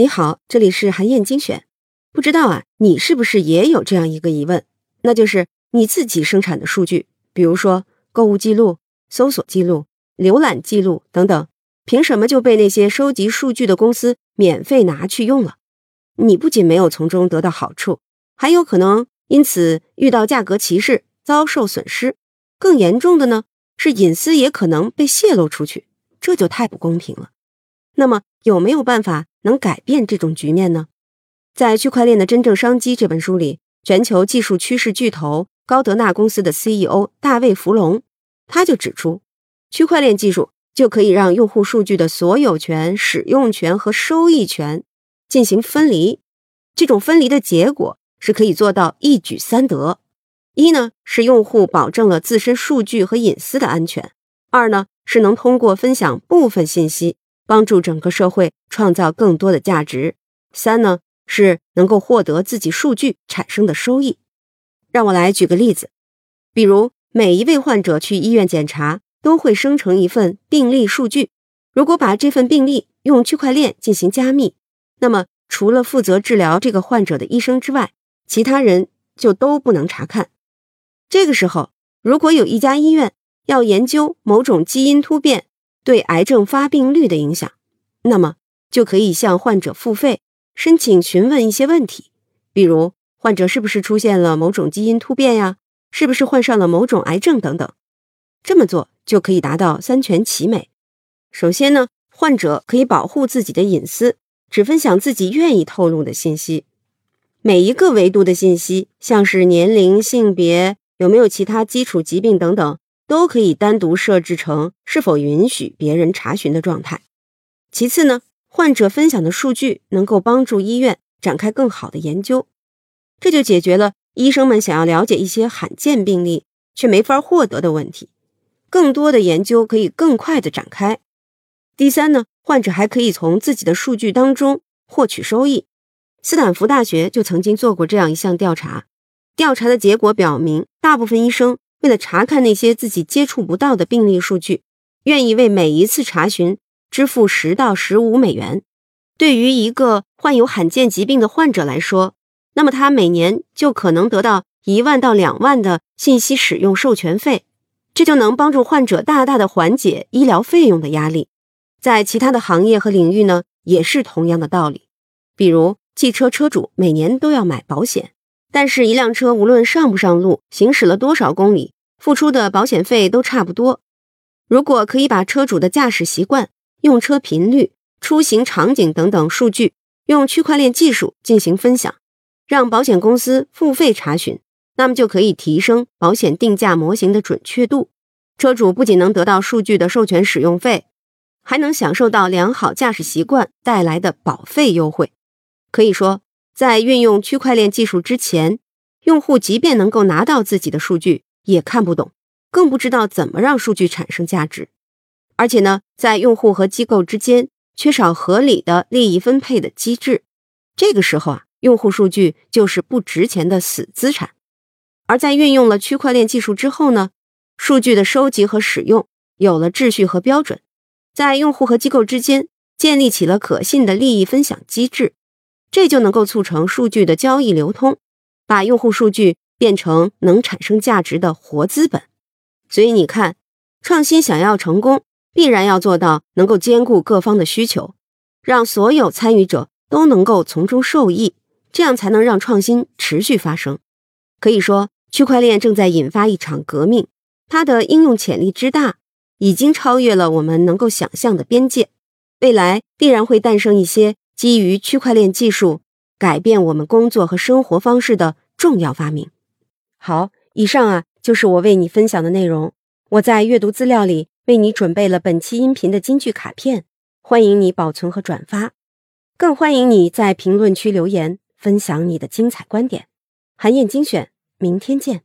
你好，这里是韩燕精选。不知道啊，你是不是也有这样一个疑问？那就是你自己生产的数据，比如说购物记录、搜索记录、浏览记录等等，凭什么就被那些收集数据的公司免费拿去用了？你不仅没有从中得到好处，还有可能因此遇到价格歧视，遭受损失。更严重的呢，是隐私也可能被泄露出去，这就太不公平了。那么有没有办法能改变这种局面呢？在《区块链的真正商机》这本书里，全球技术趋势巨头高德纳公司的 CEO 大卫·弗隆，他就指出，区块链技术就可以让用户数据的所有权、使用权和收益权进行分离。这种分离的结果是可以做到一举三得：一呢是用户保证了自身数据和隐私的安全；二呢是能通过分享部分信息。帮助整个社会创造更多的价值。三呢是能够获得自己数据产生的收益。让我来举个例子，比如每一位患者去医院检查都会生成一份病历数据。如果把这份病历用区块链进行加密，那么除了负责治疗这个患者的医生之外，其他人就都不能查看。这个时候，如果有一家医院要研究某种基因突变，对癌症发病率的影响，那么就可以向患者付费，申请询问一些问题，比如患者是不是出现了某种基因突变呀，是不是患上了某种癌症等等。这么做就可以达到三全其美。首先呢，患者可以保护自己的隐私，只分享自己愿意透露的信息。每一个维度的信息，像是年龄、性别、有没有其他基础疾病等等。都可以单独设置成是否允许别人查询的状态。其次呢，患者分享的数据能够帮助医院展开更好的研究，这就解决了医生们想要了解一些罕见病例却没法获得的问题。更多的研究可以更快的展开。第三呢，患者还可以从自己的数据当中获取收益。斯坦福大学就曾经做过这样一项调查，调查的结果表明，大部分医生。为了查看那些自己接触不到的病例数据，愿意为每一次查询支付十到十五美元。对于一个患有罕见疾病的患者来说，那么他每年就可能得到一万到两万的信息使用授权费，这就能帮助患者大大的缓解医疗费用的压力。在其他的行业和领域呢，也是同样的道理。比如汽车车主每年都要买保险。但是，一辆车无论上不上路，行驶了多少公里，付出的保险费都差不多。如果可以把车主的驾驶习惯、用车频率、出行场景等等数据用区块链技术进行分享，让保险公司付费查询，那么就可以提升保险定价模型的准确度。车主不仅能得到数据的授权使用费，还能享受到良好驾驶习惯带来的保费优惠。可以说。在运用区块链技术之前，用户即便能够拿到自己的数据，也看不懂，更不知道怎么让数据产生价值。而且呢，在用户和机构之间缺少合理的利益分配的机制。这个时候啊，用户数据就是不值钱的死资产。而在运用了区块链技术之后呢，数据的收集和使用有了秩序和标准，在用户和机构之间建立起了可信的利益分享机制。这就能够促成数据的交易流通，把用户数据变成能产生价值的活资本。所以你看，创新想要成功，必然要做到能够兼顾各方的需求，让所有参与者都能够从中受益，这样才能让创新持续发生。可以说，区块链正在引发一场革命，它的应用潜力之大，已经超越了我们能够想象的边界。未来必然会诞生一些。基于区块链技术改变我们工作和生活方式的重要发明。好，以上啊就是我为你分享的内容。我在阅读资料里为你准备了本期音频的金句卡片，欢迎你保存和转发，更欢迎你在评论区留言分享你的精彩观点。韩燕精选，明天见。